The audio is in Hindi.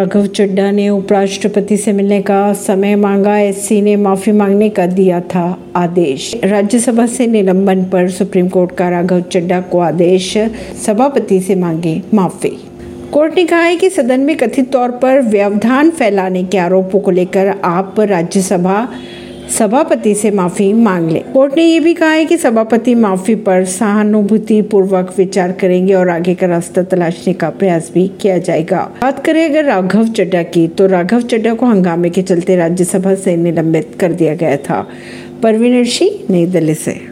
राघव चड्डा ने उपराष्ट्रपति से मिलने का समय मांगा। एससी ने माफ़ी मांगने का दिया था आदेश। राज्यसभा से निलंबन पर सुप्रीम कोर्ट का राघव चड्डा को आदेश सभापति से मांगे माफ़ी। कोर्ट ने कहा है कि सदन में कथित तौर पर व्यवधान फैलाने के आरोपों को लेकर आप राज्यसभा सभापति से माफ़ी मांग ले। कोर्ट ने ये भी कहा है कि सभापति माफ़ी पर सहानुभूति पूर्वक विचार करेंगे और आगे का रास्ता तलाशने का प्रयास भी किया जाएगा। बात करें अगर राघव चड्डा की तो राघव चड्डा को हंगामे के चलते राज्यसभा से निलंबित कर दिया गया था। परवीन सिंह नई दिल्ली से।